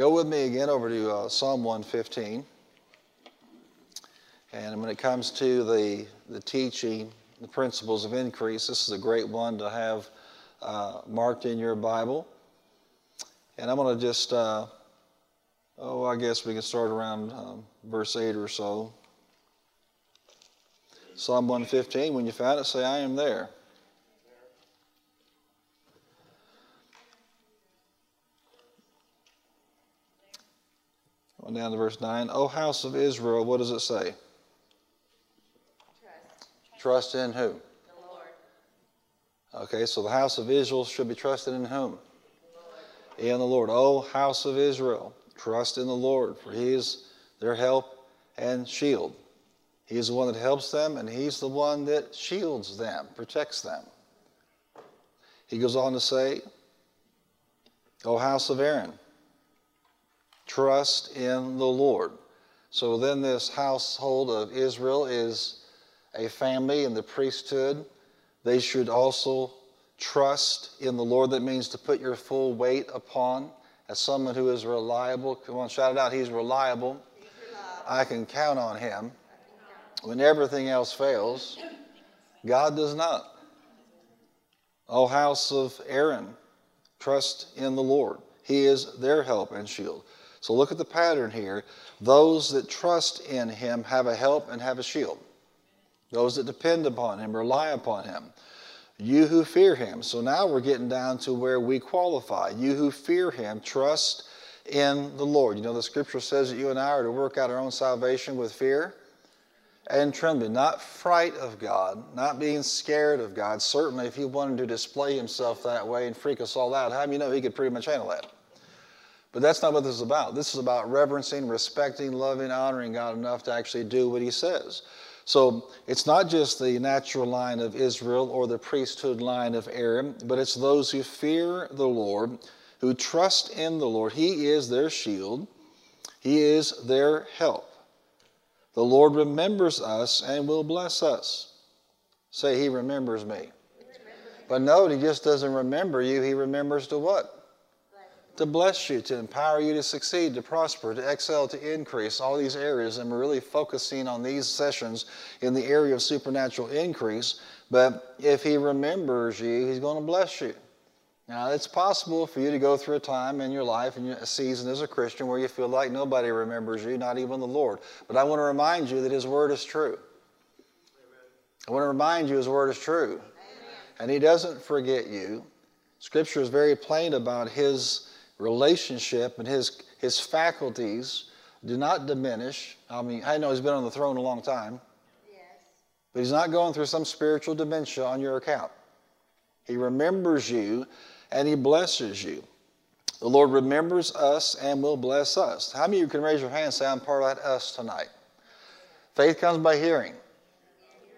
Go with me again over to uh, Psalm 115. And when it comes to the, the teaching, the principles of increase, this is a great one to have uh, marked in your Bible. And I'm going to just, uh, oh, I guess we can start around um, verse 8 or so. Psalm 115, when you found it, say, I am there. Going down to verse 9. O house of Israel, what does it say? Trust Trust in who? The Lord. Okay, so the house of Israel should be trusted in whom? In the Lord. O house of Israel, trust in the Lord, for he is their help and shield. He is the one that helps them, and he's the one that shields them, protects them. He goes on to say, O house of Aaron, trust in the Lord. So then, this household of Israel is a family in the priesthood, they should also trust in the Lord. That means to put your full weight upon as someone who is reliable. Come on, shout it out. He's reliable. I can count on him. When everything else fails, God does not. O house of Aaron, trust in the Lord. He is their help and shield. So look at the pattern here. Those that trust in him have a help and have a shield those that depend upon him, rely upon him. You who fear him. So now we're getting down to where we qualify. You who fear him, trust in the Lord. You know, the scripture says that you and I are to work out our own salvation with fear and trembling, not fright of God, not being scared of God. Certainly, if he wanted to display himself that way and freak us all out, how do you know he could pretty much handle that? But that's not what this is about. This is about reverencing, respecting, loving, honoring God enough to actually do what he says. So it's not just the natural line of Israel or the priesthood line of Aaron, but it's those who fear the Lord, who trust in the Lord. He is their shield, He is their help. The Lord remembers us and will bless us. Say, He remembers me. But no, He just doesn't remember you, He remembers to what? To bless you, to empower you to succeed, to prosper, to excel, to increase, all these areas. And we're really focusing on these sessions in the area of supernatural increase. But if He remembers you, He's going to bless you. Now, it's possible for you to go through a time in your life and a season as a Christian where you feel like nobody remembers you, not even the Lord. But I want to remind you that His Word is true. I want to remind you His Word is true. Amen. And He doesn't forget you. Scripture is very plain about His relationship and his, his faculties do not diminish. I mean, I know he's been on the throne a long time, yes. but he's not going through some spiritual dementia on your account. He remembers you and he blesses you. The Lord remembers us and will bless us. How many of you can raise your hand and say, I'm part of that us tonight? Faith comes by hearing,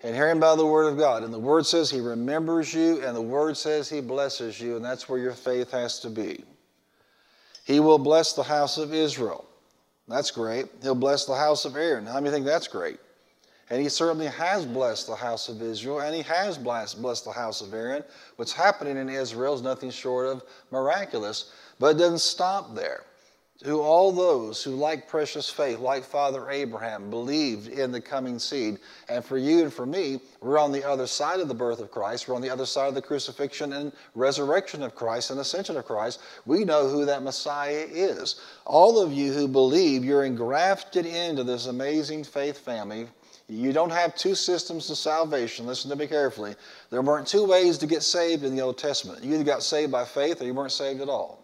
and hearing by the Word of God. And the Word says He remembers you, and the Word says He blesses you, and that's where your faith has to be. He will bless the house of Israel. That's great. He'll bless the house of Aaron. How many think that's great? And he certainly has blessed the house of Israel, and he has blessed, blessed the house of Aaron. What's happening in Israel is nothing short of miraculous, but it doesn't stop there who all those who, like precious faith, like Father Abraham, believed in the coming seed. And for you and for me, we're on the other side of the birth of Christ. We're on the other side of the crucifixion and resurrection of Christ and ascension of Christ. We know who that Messiah is. All of you who believe, you're engrafted into this amazing faith family. You don't have two systems of salvation. Listen to me carefully. There weren't two ways to get saved in the Old Testament. You either got saved by faith or you weren't saved at all.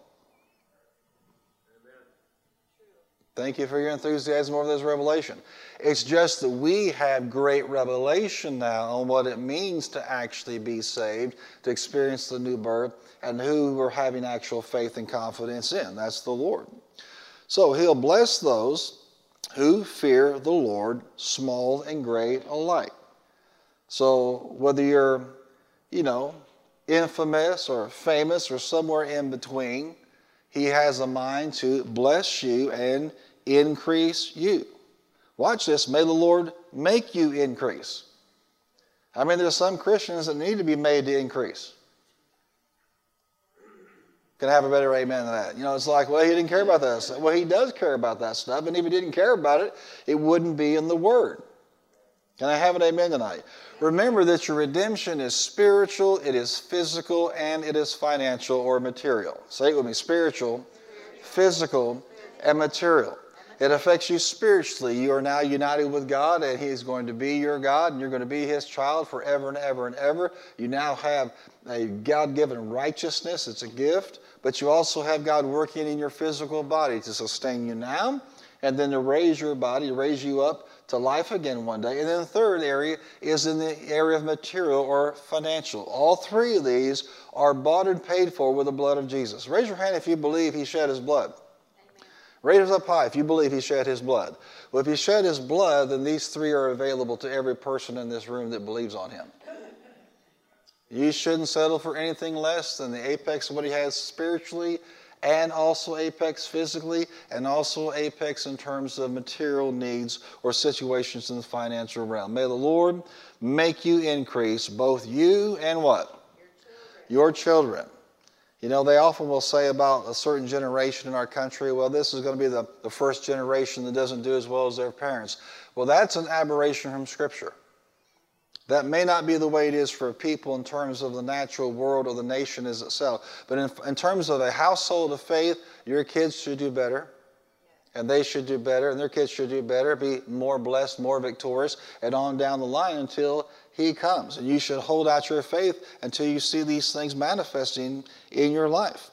Thank you for your enthusiasm over this revelation. It's just that we have great revelation now on what it means to actually be saved, to experience the new birth, and who we're having actual faith and confidence in. That's the Lord. So he'll bless those who fear the Lord, small and great alike. So whether you're, you know, infamous or famous or somewhere in between, he has a mind to bless you and increase you. Watch this. May the Lord make you increase. I mean, there's some Christians that need to be made to increase. Can I have a better amen than that? You know, it's like, well, he didn't care about that. Well, he does care about that stuff, and if he didn't care about it, it wouldn't be in the Word. Can I have an amen tonight? Remember that your redemption is spiritual, it is physical, and it is financial or material. Say it with me spiritual, physical, and material. It affects you spiritually. You are now united with God, and He's going to be your God, and you're going to be His child forever and ever and ever. You now have a God given righteousness, it's a gift, but you also have God working in your physical body to sustain you now, and then to raise your body, raise you up to life again one day. And then the third area is in the area of material or financial. All three of these are bought and paid for with the blood of Jesus. Raise your hand if you believe He shed His blood. Raise up high if you believe he shed his blood. Well, if he shed his blood, then these three are available to every person in this room that believes on him. You shouldn't settle for anything less than the apex of what he has spiritually and also apex physically and also apex in terms of material needs or situations in the financial realm. May the Lord make you increase, both you and what? Your children. Your children. You know, they often will say about a certain generation in our country, well, this is going to be the, the first generation that doesn't do as well as their parents. Well, that's an aberration from Scripture. That may not be the way it is for people in terms of the natural world or the nation as itself. But in, in terms of a household of faith, your kids should do better. And they should do better, and their kids should do better, be more blessed, more victorious, and on down the line until he comes. And you should hold out your faith until you see these things manifesting in your life.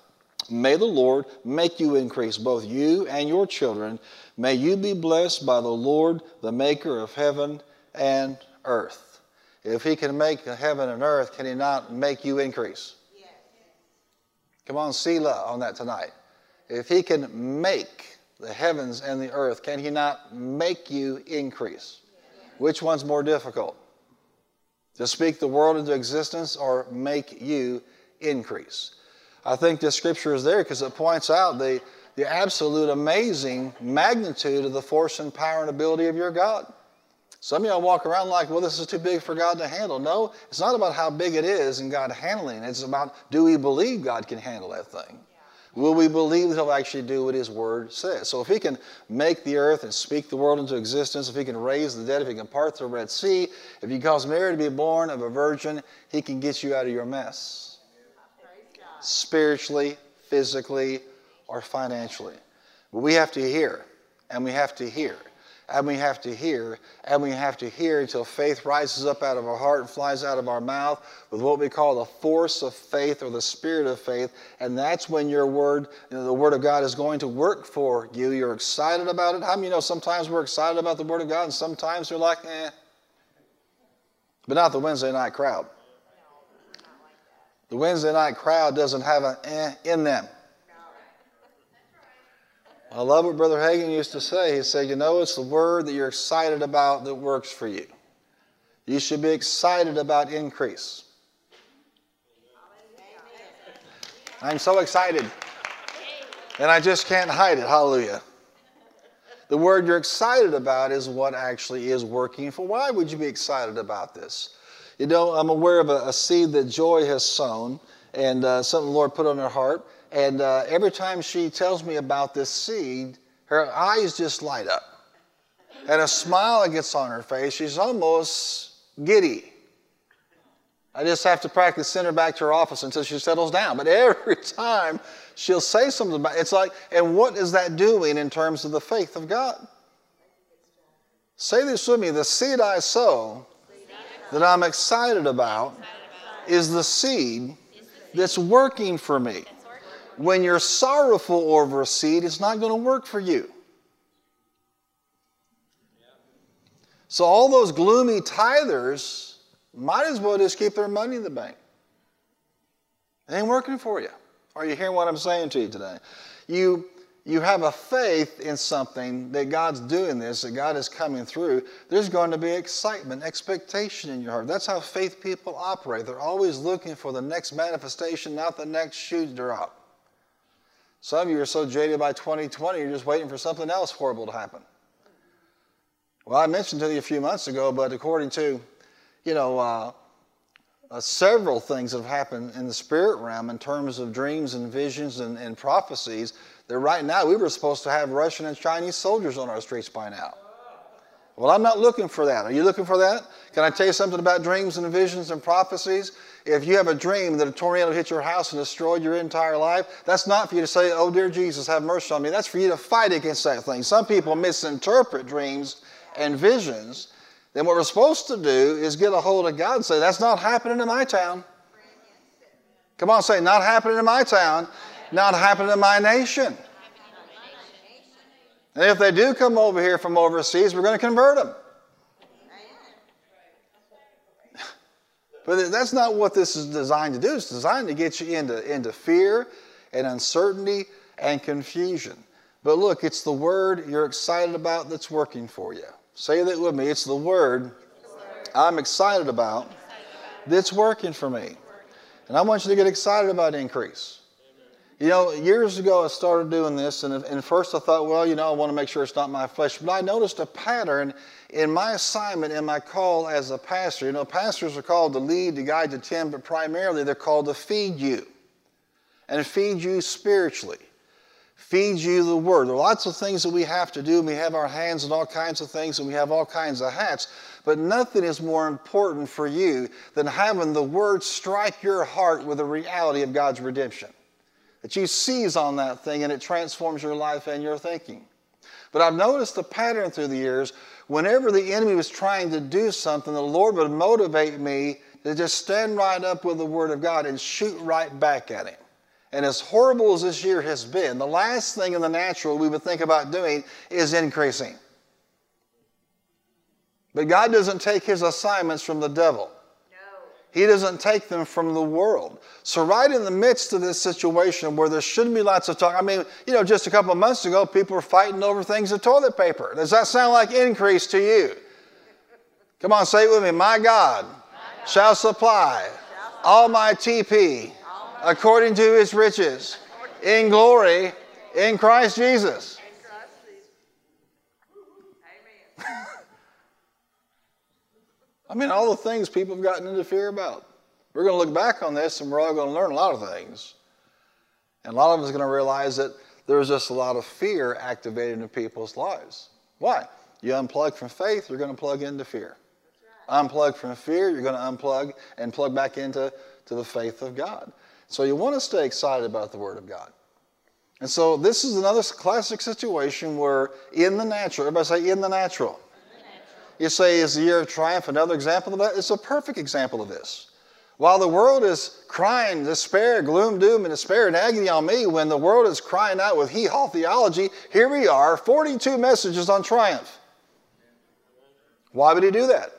May the Lord make you increase, both you and your children. May you be blessed by the Lord, the maker of heaven and earth. If he can make heaven and earth, can he not make you increase? Yes. Come on, Selah on that tonight. If he can make the heavens and the earth, can he not make you increase? Yes. Which one's more difficult? To speak the world into existence or make you increase. I think this scripture is there because it points out the, the absolute amazing magnitude of the force and power and ability of your God. Some of y'all walk around like, well, this is too big for God to handle. No, it's not about how big it is and God handling it. It's about do we believe God can handle that thing? Will we believe that He'll actually do what His Word says? So if He can make the earth and speak the world into existence, if He can raise the dead, if He can part the Red Sea, if He cause Mary to be born of a virgin, He can get you out of your mess. Spiritually, physically, or financially. But we have to hear, and we have to hear and we have to hear, and we have to hear until faith rises up out of our heart and flies out of our mouth with what we call the force of faith or the spirit of faith. And that's when your word, you know, the word of God is going to work for you. You're excited about it. How many you know sometimes we're excited about the word of God and sometimes we're like, eh. But not the Wednesday night crowd. The Wednesday night crowd doesn't have an eh in them. I love what Brother Hagin used to say. He said, You know, it's the word that you're excited about that works for you. You should be excited about increase. I'm so excited. And I just can't hide it. Hallelujah. The word you're excited about is what actually is working for. Why would you be excited about this? You know, I'm aware of a, a seed that Joy has sown and uh, something the Lord put on her heart. And uh, every time she tells me about this seed, her eyes just light up. And a smile gets on her face. She's almost giddy. I just have to practice send her back to her office until she settles down. But every time she'll say something about it, it's like, and what is that doing in terms of the faith of God? Say this with me the seed I sow that I'm excited about is the seed that's working for me when you're sorrowful over a seed, it's not going to work for you. So, all those gloomy tithers might as well just keep their money in the bank. It ain't working for you. Are you hearing what I'm saying to you today? You, you have a faith in something that God's doing this, that God is coming through. There's going to be excitement, expectation in your heart. That's how faith people operate. They're always looking for the next manifestation, not the next shoe to drop. Some of you are so jaded by 2020, you're just waiting for something else horrible to happen. Well, I mentioned to you a few months ago, but according to, you know, uh, uh, several things that have happened in the spirit realm in terms of dreams and visions and, and prophecies that right now we were supposed to have Russian and Chinese soldiers on our streets by now. Well, I'm not looking for that. Are you looking for that? Can I tell you something about dreams and visions and prophecies? If you have a dream that a tornado hit your house and destroyed your entire life, that's not for you to say, Oh, dear Jesus, have mercy on me. That's for you to fight against that thing. Some people misinterpret dreams and visions. Then what we're supposed to do is get a hold of God and say, That's not happening in my town. Come on, say, Not happening in my town, not happening in my nation. And if they do come over here from overseas, we're going to convert them. But that's not what this is designed to do. It's designed to get you into, into fear and uncertainty and confusion. But look, it's the word you're excited about that's working for you. Say that with me. It's the word I'm excited about that's working for me. And I want you to get excited about increase. You know, years ago I started doing this, and, and first I thought, well, you know, I want to make sure it's not my flesh. But I noticed a pattern in my assignment, in my call as a pastor. You know, pastors are called to lead, to guide, to tend, but primarily they're called to feed you and feed you spiritually, feed you the word. There are lots of things that we have to do, and we have our hands in all kinds of things, and we have all kinds of hats. But nothing is more important for you than having the word strike your heart with the reality of God's redemption that you seize on that thing and it transforms your life and your thinking. But I've noticed a pattern through the years. Whenever the enemy was trying to do something, the Lord would motivate me to just stand right up with the Word of God and shoot right back at him. And as horrible as this year has been, the last thing in the natural we would think about doing is increasing. But God doesn't take his assignments from the devil. He doesn't take them from the world. So, right in the midst of this situation where there shouldn't be lots of talk, I mean, you know, just a couple of months ago, people were fighting over things of toilet paper. Does that sound like increase to you? Come on, say it with me. My God, my God. shall supply all my TP according to his riches in glory in Christ Jesus. I mean, all the things people have gotten into fear about. We're going to look back on this and we're all going to learn a lot of things. And a lot of us are going to realize that there's just a lot of fear activated in people's lives. Why? You unplug from faith, you're going to plug into fear. Right. Unplug from fear, you're going to unplug and plug back into to the faith of God. So you want to stay excited about the Word of God. And so this is another classic situation where in the natural, everybody say in the natural. You say, is the year of triumph another example of that? It's a perfect example of this. While the world is crying despair, gloom, doom, and despair and agony on me, when the world is crying out with hee haw theology, here we are, 42 messages on triumph. Why would he do that?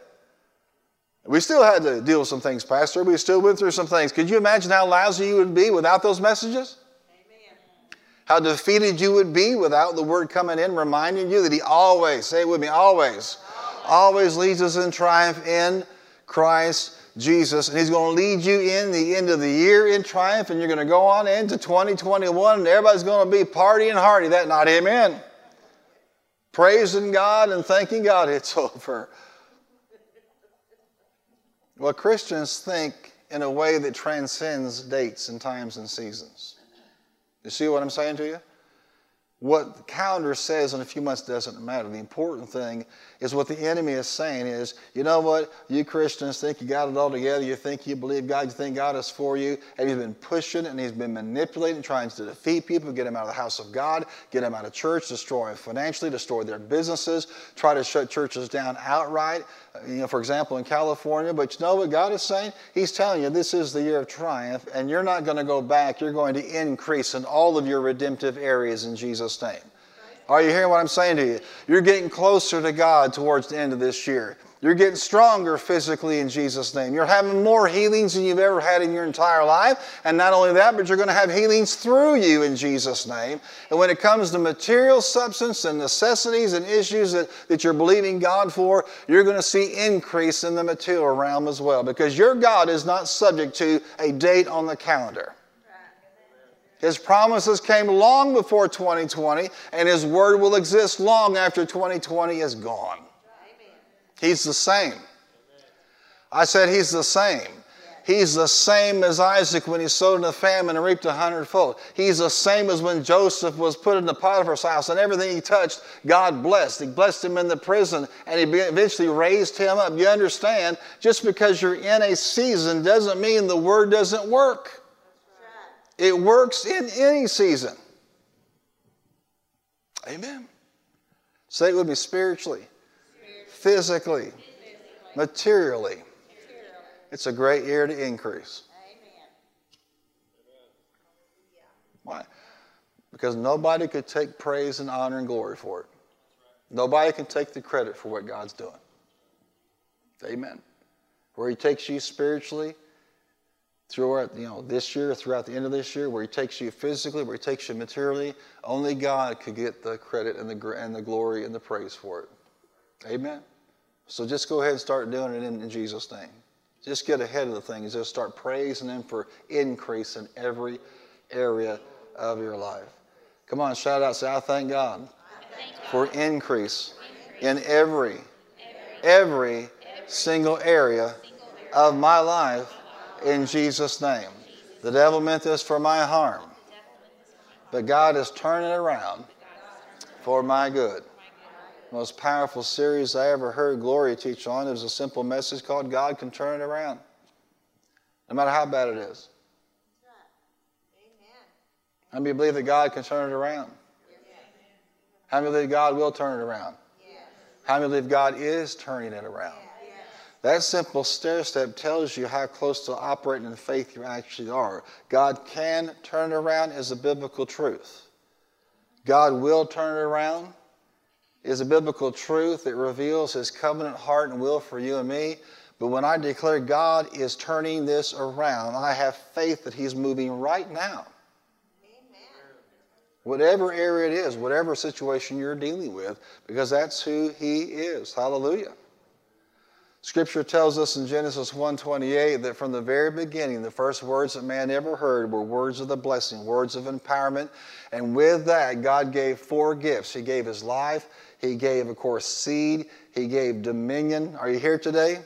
We still had to deal with some things, Pastor. We still went through some things. Could you imagine how lousy you would be without those messages? Amen. How defeated you would be without the word coming in reminding you that he always, say it with me, always always leads us in triumph in Christ Jesus. And He's going to lead you in the end of the year in triumph, and you're going to go on into 2021, and everybody's going to be partying hardy that night. Amen. Praising God and thanking God it's over. Well, Christians think in a way that transcends dates and times and seasons. You see what I'm saying to you? What the calendar says in a few months doesn't matter. The important thing is what the enemy is saying is, you know what, you Christians think you got it all together, you think you believe God, you think God is for you, and he's been pushing and he's been manipulating, trying to defeat people, get them out of the house of God, get them out of church, destroy them financially, destroy their businesses, try to shut churches down outright, you know, for example, in California. But you know what God is saying? He's telling you this is the year of triumph, and you're not going to go back. You're going to increase in all of your redemptive areas in Jesus' name. Are you hearing what I'm saying to you? You're getting closer to God towards the end of this year. You're getting stronger physically in Jesus' name. You're having more healings than you've ever had in your entire life. And not only that, but you're going to have healings through you in Jesus' name. And when it comes to material substance and necessities and issues that, that you're believing God for, you're going to see increase in the material realm as well. Because your God is not subject to a date on the calendar. His promises came long before 2020, and His word will exist long after 2020 is gone. He's the same. I said He's the same. He's the same as Isaac when he sowed in the famine and reaped a hundredfold. He's the same as when Joseph was put in the Potiphar's house and everything he touched, God blessed. He blessed him in the prison and he eventually raised him up. You understand, just because you're in a season doesn't mean the word doesn't work. It works in any season. Amen. Say it with me spiritually, physically, materially. It's a great year to increase. Why? Because nobody could take praise and honor and glory for it. Nobody can take the credit for what God's doing. Amen. Where He takes you spiritually, throughout you know this year, throughout the end of this year, where He takes you physically, where He takes you materially, only God could get the credit and the and the glory and the praise for it. Amen. So just go ahead and start doing it in, in Jesus' name. Just get ahead of the things. Just start praising Him for increase in every area of your life. Come on, shout out, say, I thank God for increase in every, every single area of my life in Jesus' name. The devil meant this for my harm, but God is turning it around for my good most powerful series I ever heard Gloria teach on. It was a simple message called God Can Turn It Around. No matter how bad it is. How many believe that God can turn it around? How many believe God will turn it around? How many believe God is turning it around? That simple stair step tells you how close to operating in faith you actually are. God can turn it around is a biblical truth. God will turn it around is a biblical truth that reveals his covenant heart and will for you and me. But when I declare God is turning this around, I have faith that he's moving right now. Amen. Whatever area it is, whatever situation you're dealing with, because that's who he is. Hallelujah. Scripture tells us in Genesis 1:28 that from the very beginning, the first words that man ever heard were words of the blessing, words of empowerment. And with that, God gave four gifts. He gave his life, he gave, of course, seed. He gave dominion. Are you here today?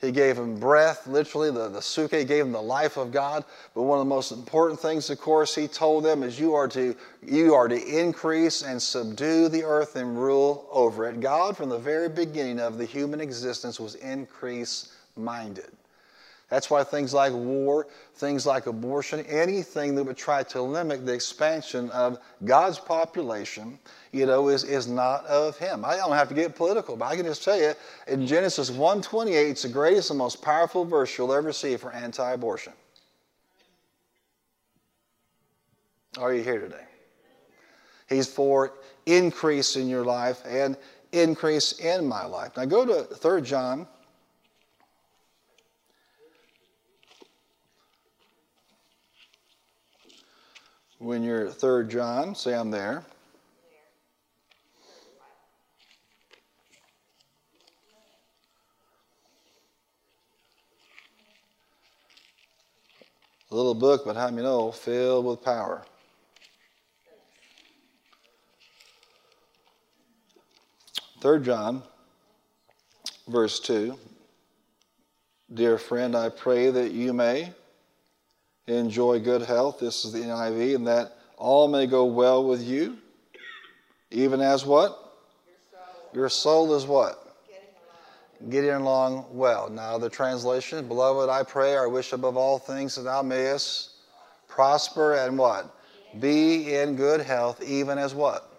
He gave him breath, literally, the, the suke gave him the life of God. But one of the most important things, of course, he told them is you are to you are to increase and subdue the earth and rule over it. God, from the very beginning of the human existence, was increase minded. That's why things like war, things like abortion, anything that would try to limit the expansion of God's population, you know, is, is not of Him. I don't have to get political, but I can just tell you, in Genesis 1.28, it's the greatest and most powerful verse you'll ever see for anti-abortion. Are you here today? He's for increase in your life and increase in my life. Now go to 3 John When you're third John, say I'm there. A little book, but how many know, filled with power. Third John, verse 2. Dear friend, I pray that you may enjoy good health. This is the NIV, and that all may go well with you, even as what? Your soul, Your soul is what? Getting along. Getting along well. Now, the translation, Beloved, I pray, I wish above all things that thou mayest prosper and what? Be in good health, even as what?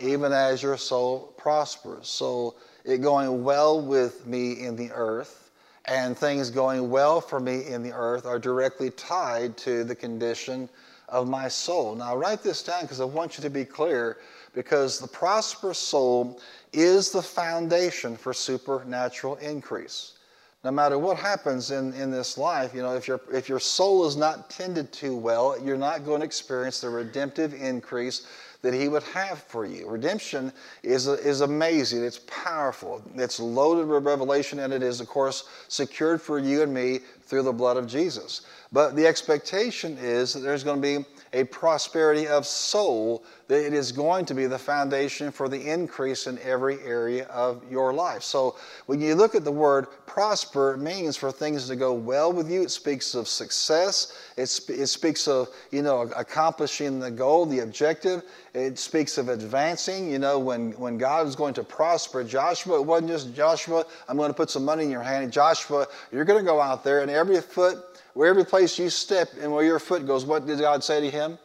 Even as your soul prospers. So, it going well with me in the earth and things going well for me in the earth are directly tied to the condition of my soul. Now, write this down because I want you to be clear because the prosperous soul is the foundation for supernatural increase. No matter what happens in, in this life, you know, if, your if your soul is not tended to well, you're not going to experience the redemptive increase that He would have for you. Redemption is, is amazing, it's powerful, it's loaded with revelation, and it is, of course, secured for you and me through the blood of Jesus. But the expectation is that there's going to be a prosperity of soul, that it is going to be the foundation for the increase in every area of your life. So when you look at the word prosper, it means for things to go well with you. It speaks of success. It, sp- it speaks of, you know, accomplishing the goal, the objective. It speaks of advancing. You know, when, when God was going to prosper Joshua, it wasn't just Joshua, I'm going to put some money in your hand. Joshua, you're going to go out there and every foot, where every place you step and where your foot goes, what did God say to him?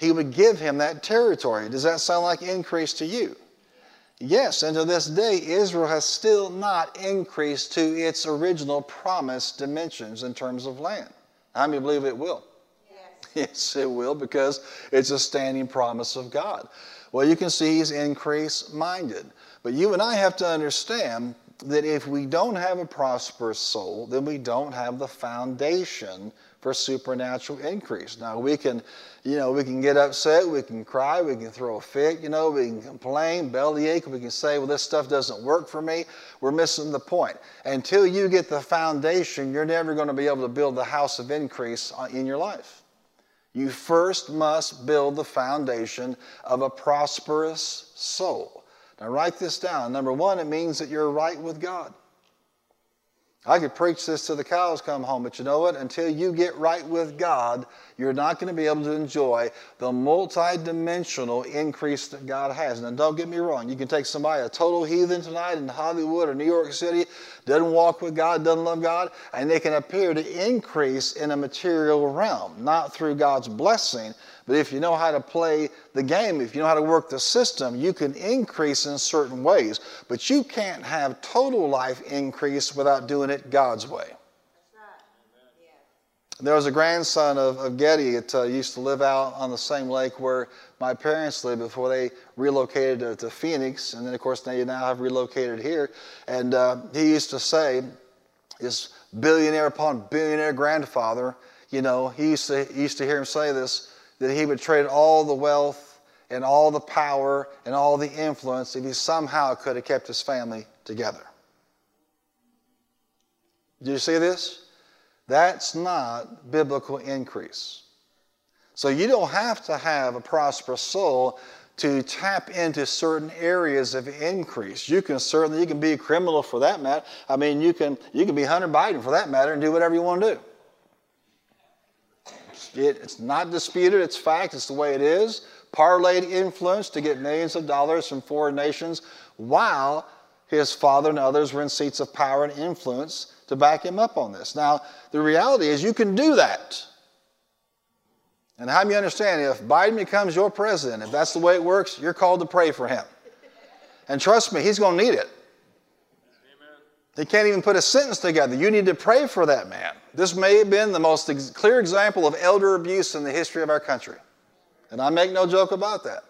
he would give him that territory. Does that sound like increase to you? Yes, and to this day, Israel has still not increased to its original promised dimensions in terms of land. How many believe it will? Yes. yes, it will because it's a standing promise of God. Well, you can see he's increase minded. But you and I have to understand that if we don't have a prosperous soul, then we don't have the foundation for supernatural increase. Now we can, you know, we can get upset, we can cry, we can throw a fit, you know, we can complain, bellyache, we can say, well, this stuff doesn't work for me. We're missing the point. Until you get the foundation, you're never going to be able to build the house of increase uh, in your life. You first must build the foundation of a prosperous soul. Now, write this down. Number one, it means that you're right with God. I could preach this till the cows come home, but you know what? Until you get right with God, you're not going to be able to enjoy the multi-dimensional increase that God has. Now, don't get me wrong. You can take somebody, a total heathen tonight in Hollywood or New York City, doesn't walk with God, doesn't love God, and they can appear to increase in a material realm, not through God's blessing, but if you know how to play the game, if you know how to work the system, you can increase in certain ways. But you can't have total life increase without doing it God's way. There was a grandson of, of Getty that uh, used to live out on the same lake where my parents lived before they relocated to, to Phoenix. And then, of course, they now have relocated here. And uh, he used to say, his billionaire upon billionaire grandfather, you know, he used to, he used to hear him say this that he would trade all the wealth and all the power and all the influence if he somehow could have kept his family together. Do you see this? That's not biblical increase. So you don't have to have a prosperous soul to tap into certain areas of increase. You can certainly you can be a criminal for that matter. I mean, you can you can be Hunter Biden for that matter and do whatever you want to do. It, it's not disputed, it's fact, it's the way it is. Parlayed influence to get millions of dollars from foreign nations while his father and others were in seats of power and influence to back him up on this. Now, the reality is you can do that. And how do you understand? If Biden becomes your president, if that's the way it works, you're called to pray for him. And trust me, he's going to need it. He can't even put a sentence together. You need to pray for that man. This may have been the most ex- clear example of elder abuse in the history of our country. And I make no joke about that.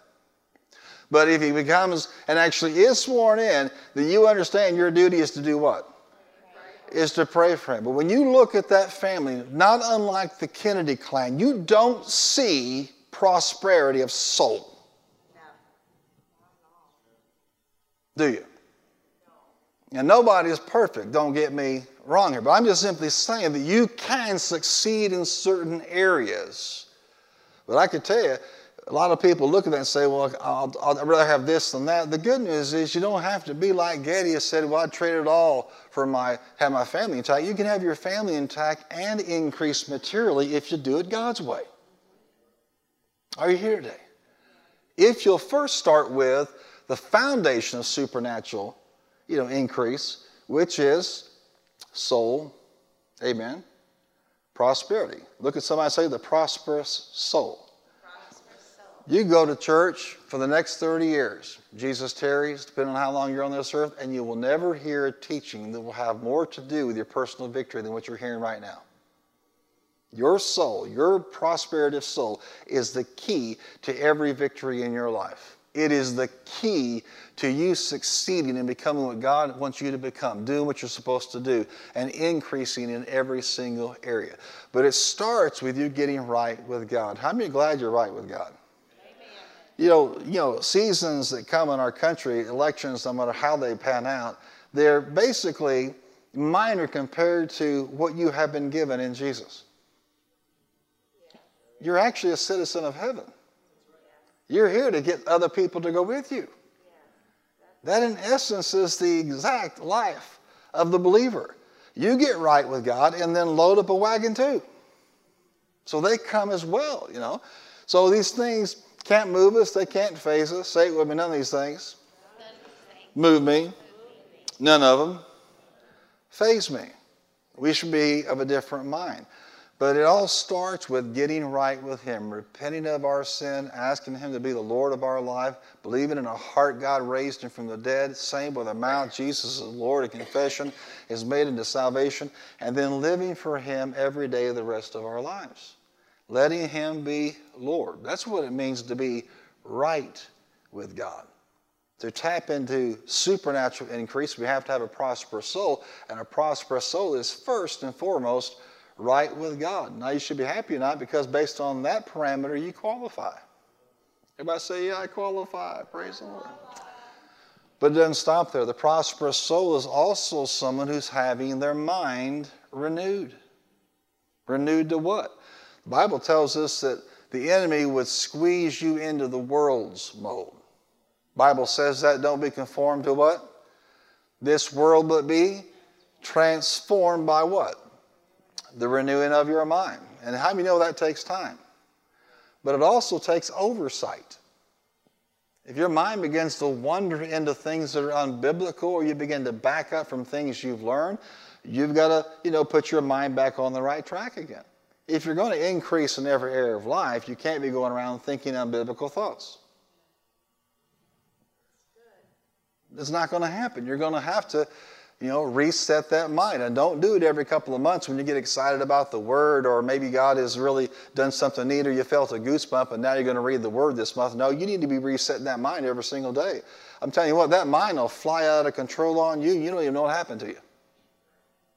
But if he becomes and actually is sworn in, then you understand your duty is to do what? Is to pray for him. But when you look at that family, not unlike the Kennedy clan, you don't see prosperity of soul. Do you? And nobody is perfect, don't get me wrong here, but I'm just simply saying that you can succeed in certain areas. But I could tell you, a lot of people look at that and say, well, I'd rather have this than that. The good news is you don't have to be like Getty said, well, I'd trade it all for my, have my family intact. You can have your family intact and increase materially if you do it God's way. Are you here today? If you'll first start with the foundation of supernatural you know, increase, which is soul, amen, prosperity. Look at somebody say the prosperous soul. You go to church for the next 30 years. Jesus tarries, depending on how long you're on this earth, and you will never hear a teaching that will have more to do with your personal victory than what you're hearing right now. Your soul, your prosperative soul, is the key to every victory in your life. It is the key to you succeeding and becoming what God wants you to become, doing what you're supposed to do, and increasing in every single area. But it starts with you getting right with God. How many glad you're right with God? You know, you know, seasons that come in our country, elections, no matter how they pan out, they're basically minor compared to what you have been given in Jesus. You're actually a citizen of heaven. You're here to get other people to go with you. That, in essence, is the exact life of the believer. You get right with God and then load up a wagon too. So they come as well, you know. So these things can't move us, they can't phase us. Say it with me, none of these things move me, none of them phase me. We should be of a different mind. But it all starts with getting right with Him, repenting of our sin, asking Him to be the Lord of our life, believing in our heart God raised Him from the dead, saying with a mouth Jesus is Lord, a confession is made into salvation, and then living for Him every day of the rest of our lives. Letting Him be Lord. That's what it means to be right with God. To tap into supernatural increase, we have to have a prosperous soul, and a prosperous soul is first and foremost right with God. Now you should be happy or not because based on that parameter you qualify. Everybody say, Yeah, I qualify. Praise the Lord. But it doesn't stop there. The prosperous soul is also someone who's having their mind renewed. Renewed to what? The Bible tells us that the enemy would squeeze you into the world's mold. Bible says that don't be conformed to what? This world, but be transformed by what? The renewing of your mind. And how many know that takes time? But it also takes oversight. If your mind begins to wander into things that are unbiblical or you begin to back up from things you've learned, you've got to, you know, put your mind back on the right track again. If you're going to increase in every area of life, you can't be going around thinking unbiblical thoughts. It's not going to happen. You're going to have to you know, reset that mind. And don't do it every couple of months when you get excited about the Word, or maybe God has really done something neat, or you felt a goosebump and now you're going to read the Word this month. No, you need to be resetting that mind every single day. I'm telling you what, that mind will fly out of control on you. You don't even know what happened to you.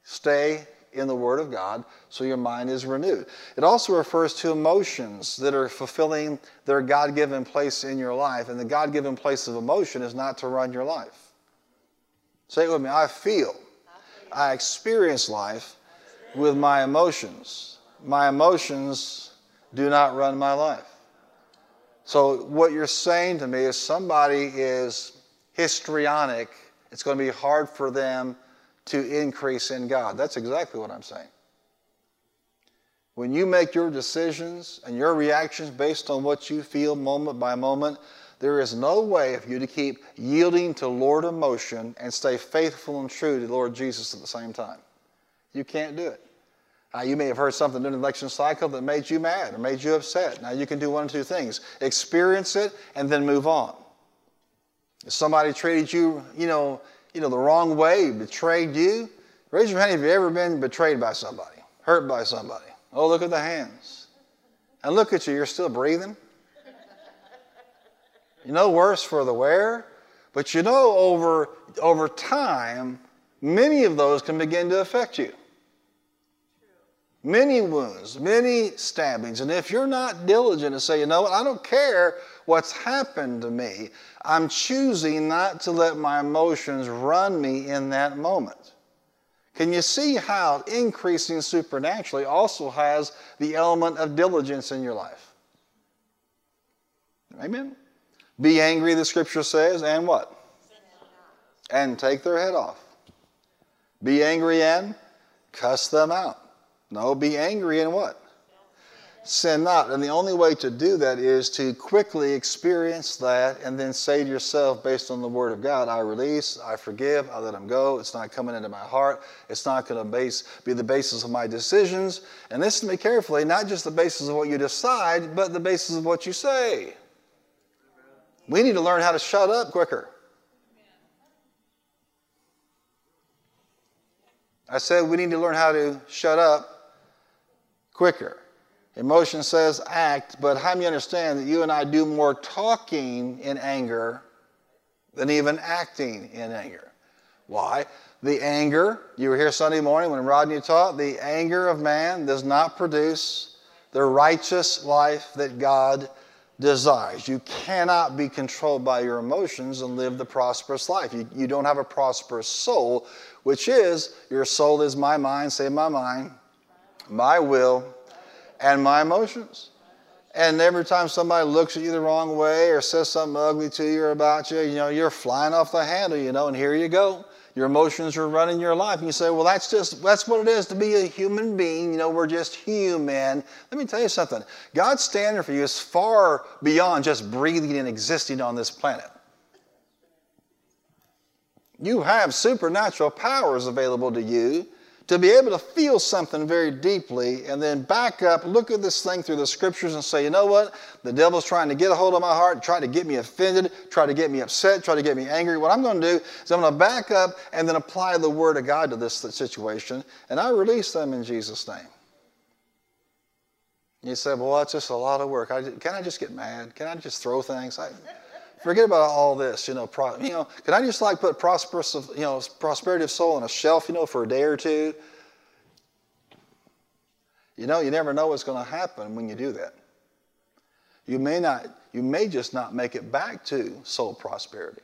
Stay in the Word of God so your mind is renewed. It also refers to emotions that are fulfilling their God given place in your life. And the God given place of emotion is not to run your life. Say it with me. I feel. I experience life with my emotions. My emotions do not run my life. So, what you're saying to me is somebody is histrionic, it's going to be hard for them to increase in God. That's exactly what I'm saying. When you make your decisions and your reactions based on what you feel moment by moment, there is no way for you to keep yielding to Lord emotion and stay faithful and true to Lord Jesus at the same time. You can't do it. Uh, you may have heard something during the election cycle that made you mad or made you upset. Now you can do one of two things experience it and then move on. If somebody treated you, you know, you know, the wrong way, betrayed you, raise your hand if you've ever been betrayed by somebody, hurt by somebody. Oh, look at the hands. And look at you, you're still breathing. You know, worse for the wear. But you know, over, over time, many of those can begin to affect you. Many wounds, many stabbings. And if you're not diligent to say, you know what, I don't care what's happened to me, I'm choosing not to let my emotions run me in that moment. Can you see how increasing supernaturally also has the element of diligence in your life? Amen? Be angry, the scripture says, and what? And take their head off. Be angry and cuss them out. No, be angry and what? Sin not. And the only way to do that is to quickly experience that and then say to yourself, based on the Word of God, I release, I forgive, I let them go. It's not coming into my heart. It's not going to base, be the basis of my decisions. And listen to me carefully, not just the basis of what you decide, but the basis of what you say. We need to learn how to shut up quicker. I said we need to learn how to shut up quicker. Emotion says act, but how many understand that you and I do more talking in anger than even acting in anger? Why? The anger, you were here Sunday morning when Rodney taught, the anger of man does not produce the righteous life that God desires. You cannot be controlled by your emotions and live the prosperous life. You, you don't have a prosperous soul, which is your soul is my mind, say my mind, my will, and my emotions. And every time somebody looks at you the wrong way or says something ugly to you or about you, you know, you're flying off the handle, you know, and here you go. Your emotions are running your life. And you say, well, that's just, that's what it is to be a human being. You know, we're just human. Let me tell you something. God's standard for you is far beyond just breathing and existing on this planet. You have supernatural powers available to you to be able to feel something very deeply and then back up, look at this thing through the scriptures and say, you know what? The devil's trying to get a hold of my heart, try to get me offended, try to get me upset, try to get me angry. What I'm going to do is I'm going to back up and then apply the word of God to this situation, and I release them in Jesus' name. You say, well, that's just a lot of work. I, can I just get mad? Can I just throw things? I, Forget about all this, you know. Pro, you know, can I just like put prosperous, you know, prosperity of soul on a shelf, you know, for a day or two? You know, you never know what's going to happen when you do that. You may not, you may just not make it back to soul prosperity.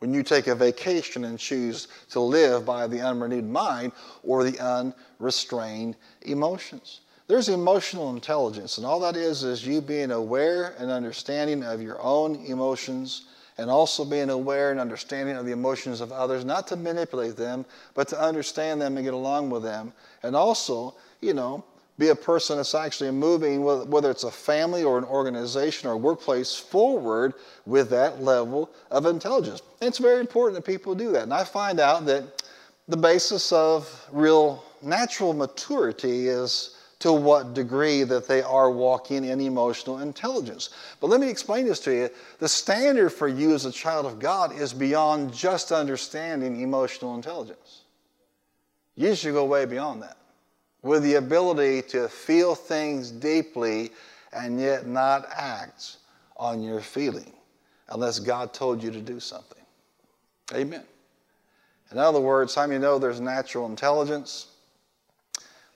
When you take a vacation and choose to live by the unrenewed mind or the unrestrained emotions. There's emotional intelligence, and all that is is you being aware and understanding of your own emotions and also being aware and understanding of the emotions of others, not to manipulate them, but to understand them and get along with them. And also, you know, be a person that's actually moving, whether it's a family or an organization or a workplace, forward with that level of intelligence. And it's very important that people do that. And I find out that the basis of real natural maturity is to what degree that they are walking in emotional intelligence. But let me explain this to you. The standard for you as a child of God is beyond just understanding emotional intelligence. You should go way beyond that with the ability to feel things deeply and yet not act on your feeling unless God told you to do something. Amen. In other words, how many know there's natural intelligence?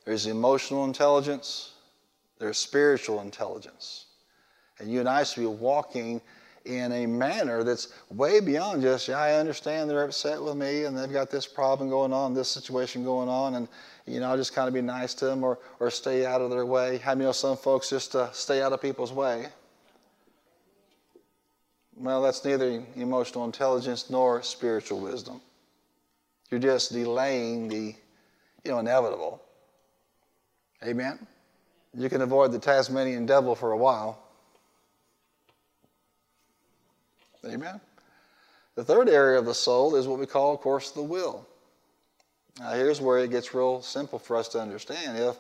There's emotional intelligence, there's spiritual intelligence. And you and I should be walking in a manner that's way beyond just, yeah, I understand they're upset with me and they've got this problem going on, this situation going on, and, you know, I'll just kind of be nice to them or, or stay out of their way. How many know some folks just uh, stay out of people's way? Well, that's neither emotional intelligence nor spiritual wisdom. You're just delaying the, you know, inevitable. Amen? You can avoid the Tasmanian devil for a while. Amen? The third area of the soul is what we call, of course, the will. Now, here's where it gets real simple for us to understand. If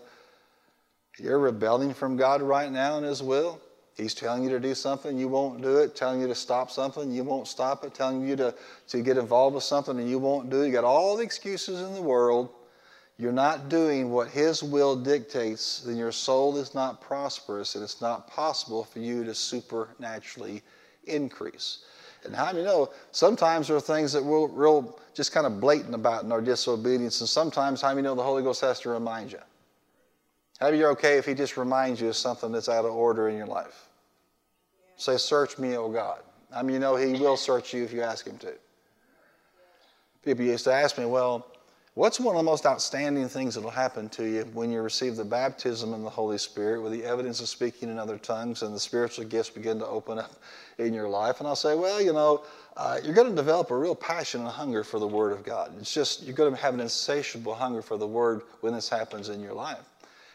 you're rebelling from God right now in His will, He's telling you to do something, you won't do it, telling you to stop something, you won't stop it, telling you to, to get involved with something and you won't do it. You got all the excuses in the world you're not doing what His will dictates, then your soul is not prosperous and it's not possible for you to supernaturally increase. And how do you know? Sometimes there are things that we're real just kind of blatant about in our disobedience, and sometimes how do you know the Holy Ghost has to remind you? How do you're okay if He just reminds you of something that's out of order in your life? Say, Search me, O God. I mean, you know He will search you if you ask Him to. People used to ask me, well, What's one of the most outstanding things that will happen to you when you receive the baptism in the Holy Spirit with the evidence of speaking in other tongues and the spiritual gifts begin to open up in your life? And I'll say, well, you know, uh, you're going to develop a real passion and hunger for the Word of God. It's just, you're going to have an insatiable hunger for the Word when this happens in your life.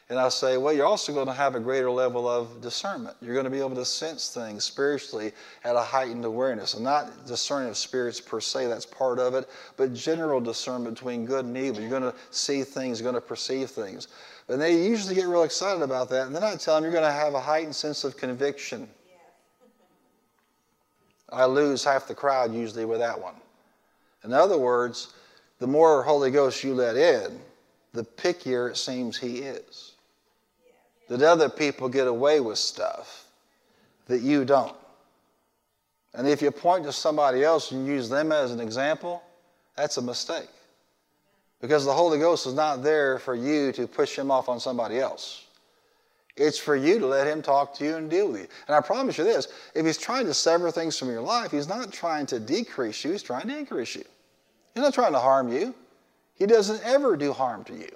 And I say, well, you're also going to have a greater level of discernment. You're going to be able to sense things spiritually at a heightened awareness. And not discerning of spirits per se, that's part of it, but general discernment between good and evil. You're going to see things, you're going to perceive things. And they usually get real excited about that. And then I tell them, you're going to have a heightened sense of conviction. I lose half the crowd usually with that one. In other words, the more Holy Ghost you let in, the pickier it seems He is that other people get away with stuff that you don't. And if you point to somebody else and use them as an example, that's a mistake. Because the Holy Ghost is not there for you to push him off on somebody else. It's for you to let him talk to you and deal with you. And I promise you this if he's trying to sever things from your life, he's not trying to decrease you, he's trying to increase you. He's not trying to harm you. He doesn't ever do harm to you.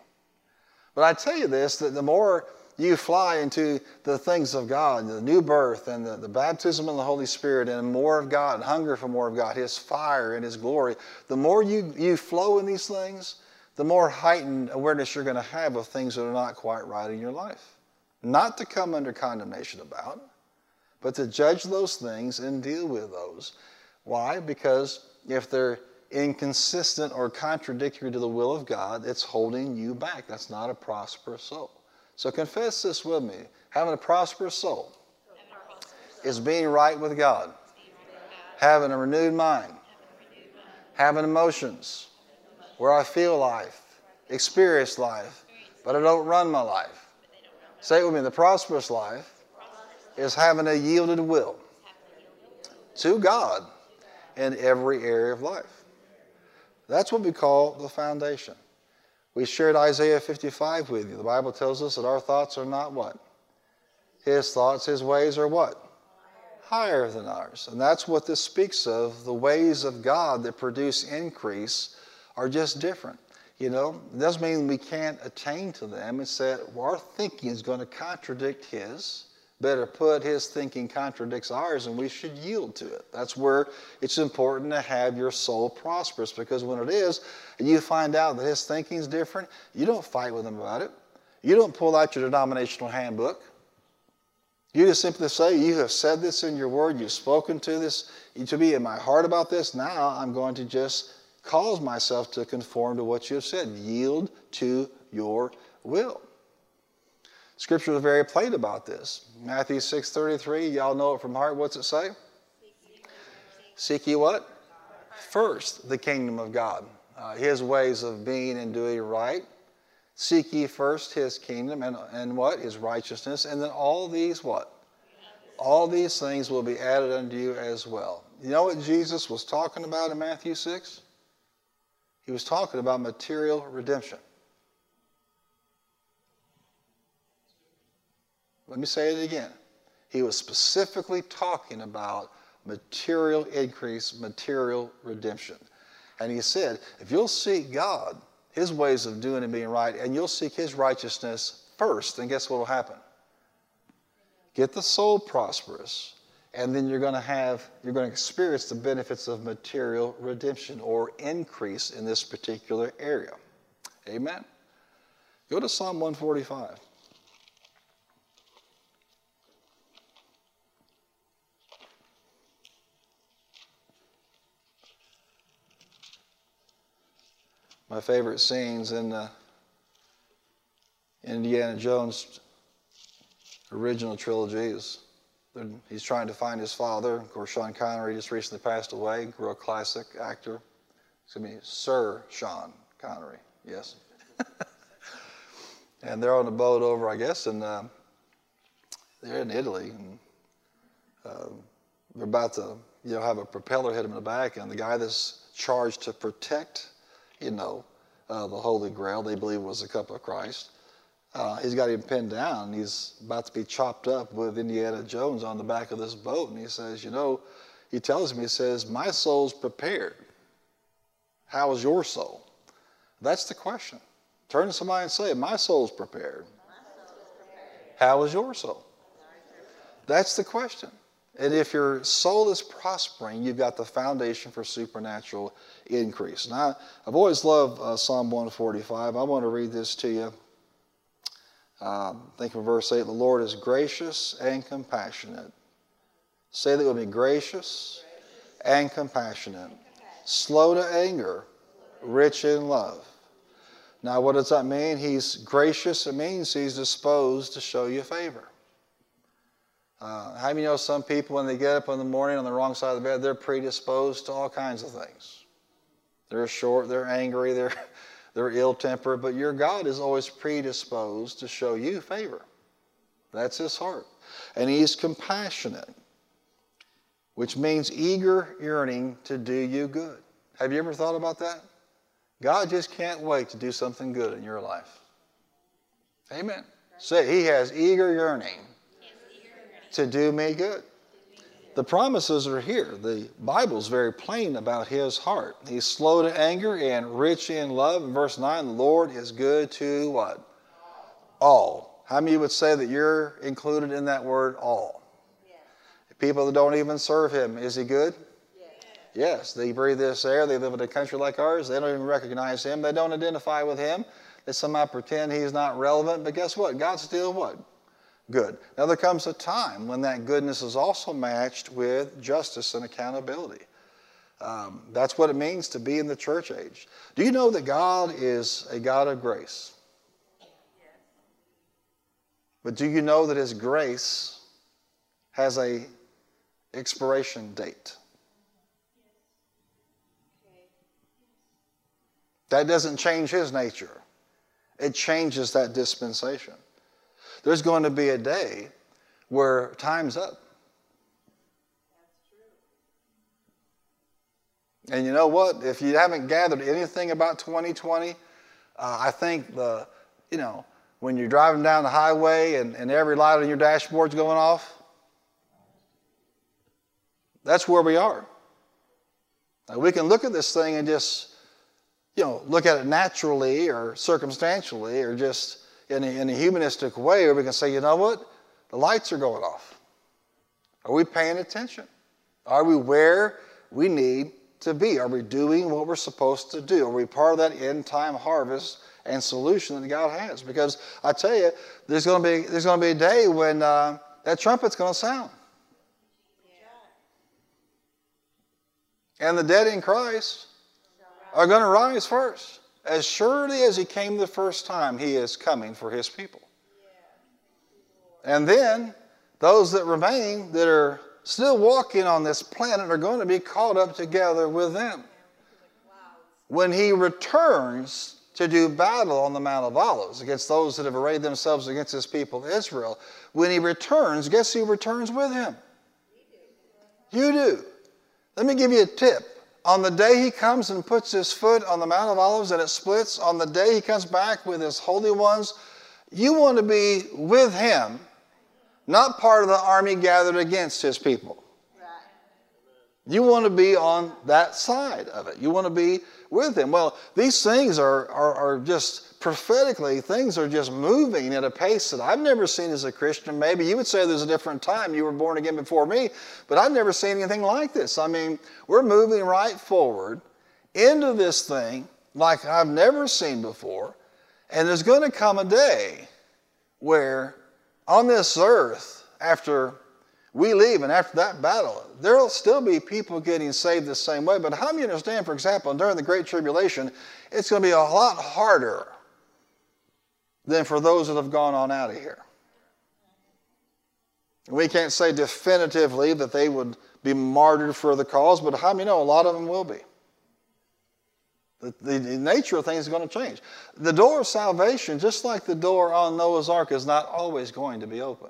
But I tell you this that the more you fly into the things of God, the new birth and the, the baptism in the Holy Spirit and more of God, and hunger for more of God, His fire and His glory, the more you, you flow in these things, the more heightened awareness you're going to have of things that are not quite right in your life. Not to come under condemnation about, but to judge those things and deal with those. Why? Because if they're inconsistent or contradictory to the will of God, it's holding you back. That's not a prosperous soul. So confess this with me. Having a prosperous soul is being right with God, having a renewed mind, having emotions where I feel life, experience life, but I don't run my life. Say it with me. The prosperous life is having a yielded will to God in every area of life. That's what we call the foundation. We shared Isaiah 55 with you. The Bible tells us that our thoughts are not what? His thoughts, his ways are what? Higher than ours. And that's what this speaks of. The ways of God that produce increase are just different. You know, it doesn't mean we can't attain to them. It's that our thinking is going to contradict his better put, his thinking contradicts ours and we should yield to it. That's where it's important to have your soul prosperous because when it is, and you find out that his thinking is different, you don't fight with him about it. You don't pull out your denominational handbook. You just simply say, You have said this in your word, you've spoken to this to me in my heart about this. Now I'm going to just cause myself to conform to what you have said. Yield to your will. Scripture is very plain about this. Matthew 6.33, y'all know it from heart. What's it say? Seek ye what? First, the kingdom of God. Uh, his ways of being and doing right. Seek ye first his kingdom and, and what? His righteousness. And then all these what? All these things will be added unto you as well. You know what Jesus was talking about in Matthew 6? He was talking about material redemption. Let me say it again. He was specifically talking about material increase, material redemption. And he said, if you'll seek God, his ways of doing and being right, and you'll seek his righteousness first, then guess what will happen? Get the soul prosperous, and then you're going to have, you're going to experience the benefits of material redemption or increase in this particular area. Amen. Go to Psalm 145. My favorite scenes in the Indiana Jones original trilogy is he's trying to find his father. Of course, Sean Connery just recently passed away, real classic actor. It's going to be Sir Sean Connery, yes. and they're on a boat over, I guess, and uh, they're in Italy. And uh, they're about to, you know, have a propeller hit them in the back, and the guy that's charged to protect you know, uh, the Holy Grail, they believe was the cup of Christ. Uh, he's got him pinned down. He's about to be chopped up with Indiana Jones on the back of this boat. And he says, You know, he tells me, he says, My soul's prepared. How is your soul? That's the question. Turn to somebody and say, My soul's prepared. How is your soul? That's the question. And if your soul is prospering, you've got the foundation for supernatural increase. Now, I've always loved uh, Psalm 145. I want to read this to you. Um, think of verse 8 The Lord is gracious and compassionate. Say that with me gracious and compassionate, slow to anger, rich in love. Now, what does that mean? He's gracious. It means he's disposed to show you favor. Uh, how many know some people, when they get up in the morning on the wrong side of the bed, they're predisposed to all kinds of things? They're short, they're angry, they're, they're ill tempered, but your God is always predisposed to show you favor. That's his heart. And he's compassionate, which means eager yearning to do you good. Have you ever thought about that? God just can't wait to do something good in your life. Amen. Say, He has eager yearning to do me good. The promises are here. The Bible's very plain about his heart. He's slow to anger and rich in love. In verse 9, the Lord is good to what? All. How many would say that you're included in that word all? Yes. People that don't even serve him, is he good? Yes. yes. They breathe this air. They live in a country like ours. They don't even recognize him. They don't identify with him. They somehow pretend he's not relevant. But guess what? God's still what? Good. Now there comes a time when that goodness is also matched with justice and accountability. Um, that's what it means to be in the church age. Do you know that God is a God of grace? But do you know that His grace has a expiration date? That doesn't change His nature. It changes that dispensation. There's going to be a day where time's up. And you know what? If you haven't gathered anything about 2020, uh, I think the, you know, when you're driving down the highway and, and every light on your dashboard's going off, that's where we are. Now, we can look at this thing and just, you know, look at it naturally or circumstantially or just in a, in a humanistic way, or we can say, you know what? The lights are going off. Are we paying attention? Are we where we need to be? Are we doing what we're supposed to do? Are we part of that end time harvest and solution that God has? Because I tell you, there's going to be, there's going to be a day when uh, that trumpet's going to sound. And the dead in Christ are going to rise first. As surely as He came the first time, He is coming for His people. And then those that remain that are still walking on this planet are going to be caught up together with them. When he returns to do battle on the Mount of Olives against those that have arrayed themselves against his people Israel, when he returns, guess who returns with him? You do. Let me give you a tip. On the day he comes and puts his foot on the Mount of Olives and it splits, on the day he comes back with his holy ones, you want to be with him not part of the army gathered against his people. You want to be on that side of it. You want to be with him. Well, these things are, are, are, just prophetically, things are just moving at a pace that I've never seen as a Christian. Maybe you would say there's a different time. You were born again before me, but I've never seen anything like this. I mean, we're moving right forward into this thing like I've never seen before. And there's going to come a day where on this earth, after we leave and after that battle, there'll still be people getting saved the same way. But how you understand, for example, during the Great Tribulation, it's going to be a lot harder than for those that have gone on out of here. We can't say definitively that they would be martyred for the cause, but how many know a lot of them will be? The, the, the, nature of things is going to change. The door of salvation, just like the door on Noah's Ark, is not always going to be open.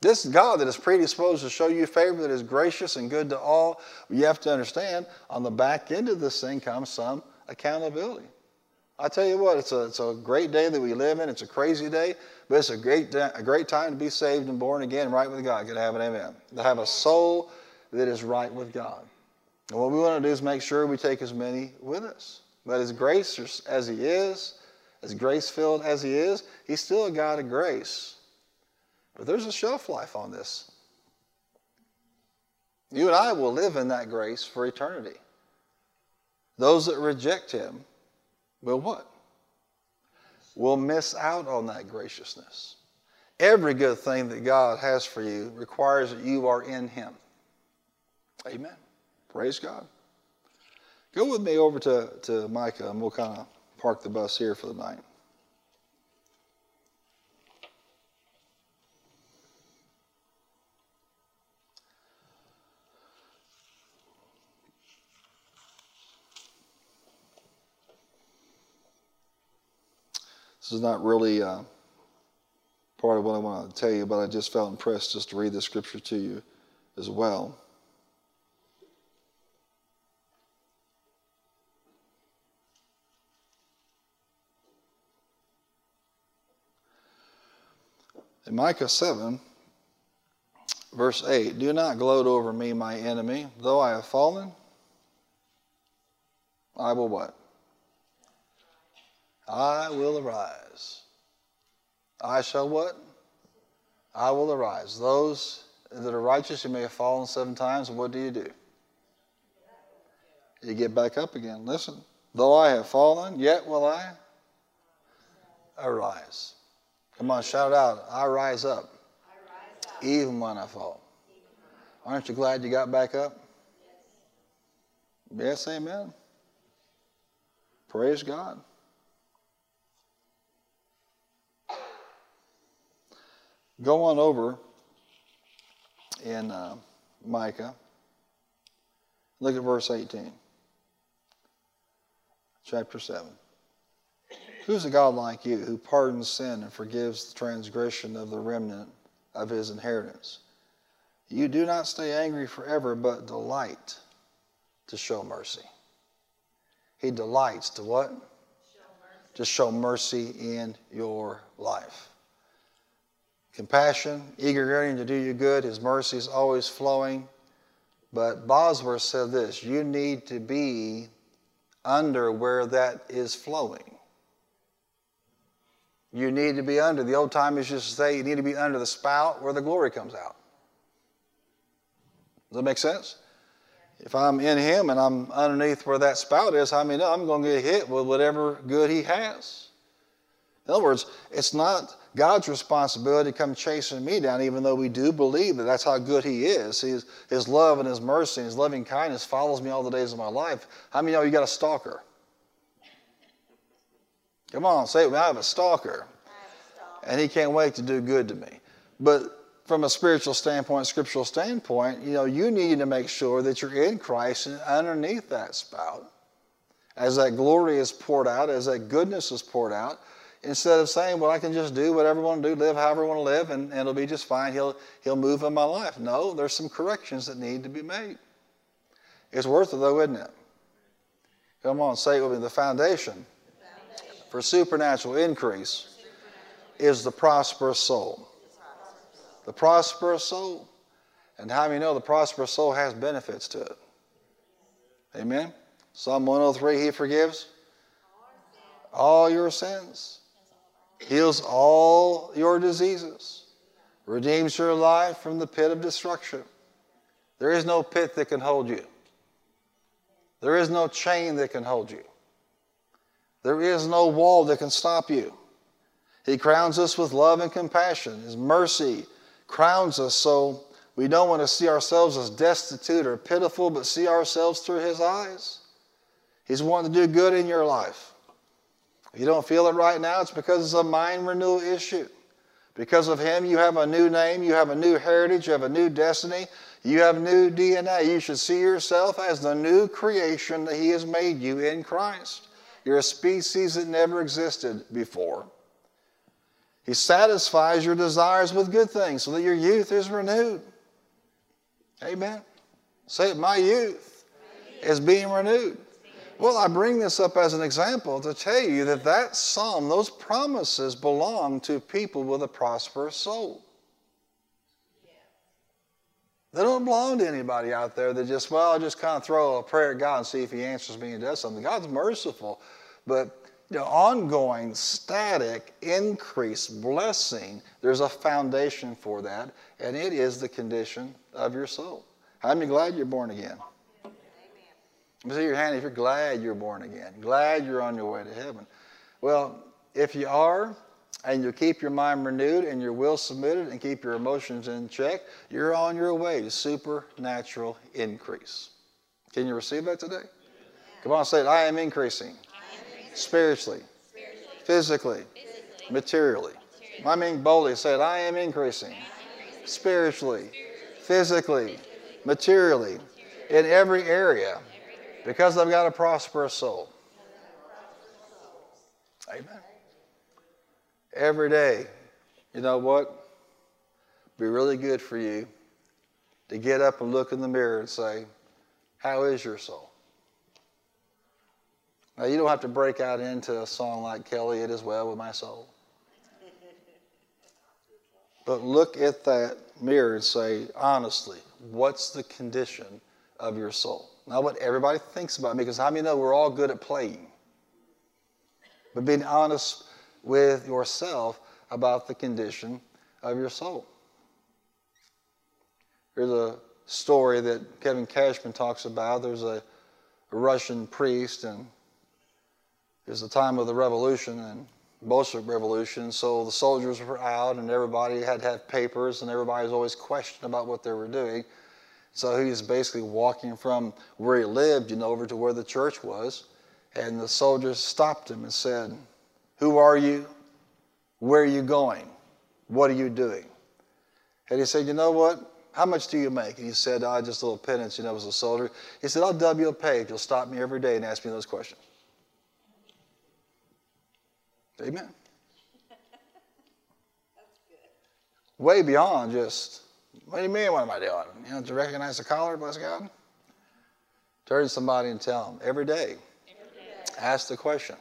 This God that is predisposed to show you favor, that is gracious and good to all, you have to understand on the back end of this thing comes some accountability. I tell you what, it's a, it's a great day that we live in. It's a crazy day, but it's a great, a great time to be saved and born again, right with God. Can I have an amen? To have a soul that is right with God. And what we want to do is make sure we take as many with us. But as gracious as He is, as grace filled as He is, He's still a God of grace. But there's a shelf life on this. You and I will live in that grace for eternity. Those that reject Him will what? Will miss out on that graciousness. Every good thing that God has for you requires that you are in Him. Amen. Praise God. Go with me over to, to Micah and we'll kind of park the bus here for the night. This is not really uh, part of what I want to tell you, but I just felt impressed just to read the scripture to you as well. In Micah 7, verse 8, do not gloat over me, my enemy. Though I have fallen, I will what? I will arise. I shall what? I will arise. Those that are righteous, you may have fallen seven times, what do you do? You get back up again. Listen, though I have fallen, yet will I arise. Come on, shout out. I rise up, even when I fall. Aren't you glad you got back up? Yes, amen. Praise God. Go on over in uh, Micah. Look at verse 18, chapter 7. Who's a God like you who pardons sin and forgives the transgression of the remnant of his inheritance? You do not stay angry forever, but delight to show mercy. He delights to what? Show to show mercy in your life. Compassion, eager yearning to do you good, his mercy is always flowing. But Bosworth said this you need to be under where that is flowing. You need to be under. The old timers just to say you need to be under the spout where the glory comes out. Does that make sense? If I'm in Him and I'm underneath where that spout is, I mean, I'm going to get hit with whatever good He has. In other words, it's not God's responsibility to come chasing me down, even though we do believe that that's how good He is. His, his love and His mercy and His loving kindness follows me all the days of my life. How many of you got a stalker? Come on, say it. I have a stalker. And he can't wait to do good to me. But from a spiritual standpoint, scriptural standpoint, you know, you need to make sure that you're in Christ and underneath that spout. As that glory is poured out, as that goodness is poured out, instead of saying, well, I can just do whatever I want to do, live however I want to live, and, and it'll be just fine. He'll, he'll move in my life. No, there's some corrections that need to be made. It's worth it, though, isn't it? Come on, say it with me. The foundation, for supernatural increase is the prosperous soul the prosperous soul. And how many know the prosperous soul has benefits to it? Amen. Psalm 103 He forgives all your sins, heals all your diseases, redeems your life from the pit of destruction. There is no pit that can hold you, there is no chain that can hold you, there is no wall that can stop you. He crowns us with love and compassion, His mercy crowns us so we don't want to see ourselves as destitute or pitiful, but see ourselves through His eyes. He's wanting to do good in your life. You don't feel it right now, it's because it's a mind renewal issue. Because of Him, you have a new name, you have a new heritage, you have a new destiny, you have new DNA. You should see yourself as the new creation that He has made you in Christ. You're a species that never existed before. He satisfies your desires with good things so that your youth is renewed. Amen. Say it, my youth is being renewed. Well, I bring this up as an example to tell you that that psalm, those promises belong to people with a prosperous soul. They don't belong to anybody out there that just, well, I'll just kind of throw a prayer at God and see if He answers me and does something. God's merciful, but you know, ongoing, static, increase, blessing, there's a foundation for that, and it is the condition of your soul. I'm glad you're born again? See your hand if you're glad you're born again, glad you're on your way to heaven. Well, if you are, and you keep your mind renewed and your will submitted and keep your emotions in check, you're on your way to supernatural increase. Can you receive that today? Come on, say it. I am increasing. Spiritually, physically, materially. I mean boldly said, I am increasing. Spiritually, physically, materially, in every area because I've got a prosperous soul. Amen. Every day, you know what? Be really good for you to get up and look in the mirror and say, How is your soul? Now, you don't have to break out into a song like Kelly, It Is Well With My Soul. But look at that mirror and say, honestly, what's the condition of your soul? Not what everybody thinks about me, because how many know we're all good at playing? but being honest with yourself about the condition of your soul. There's a story that Kevin Cashman talks about. There's a, Russian priest, and it's the time of the revolution and Bolshevik revolution. So the soldiers were out, and everybody had to have papers, and everybody was always questioned about what they were doing. So he was basically walking from where he lived, you know, over to where the church was. And the soldiers stopped him and said, Who are you? Where are you going? What are you doing? And he said, You know what? How much do you make? And he said, I oh, just a little penance, you know, as a soldier. He said, I'll double you a pay if you'll stop me every day and ask me those questions. Amen. Way beyond just, what do you mean, what am I doing? You know, to recognize the caller, bless God. Turn to somebody and tell them every day. Ask the question.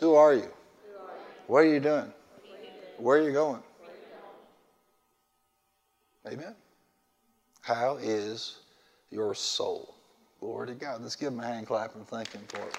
Who are you? What are you doing? Where are you going? Amen. How is your soul? Glory to God. Let's give him a hand clap and thank him for it.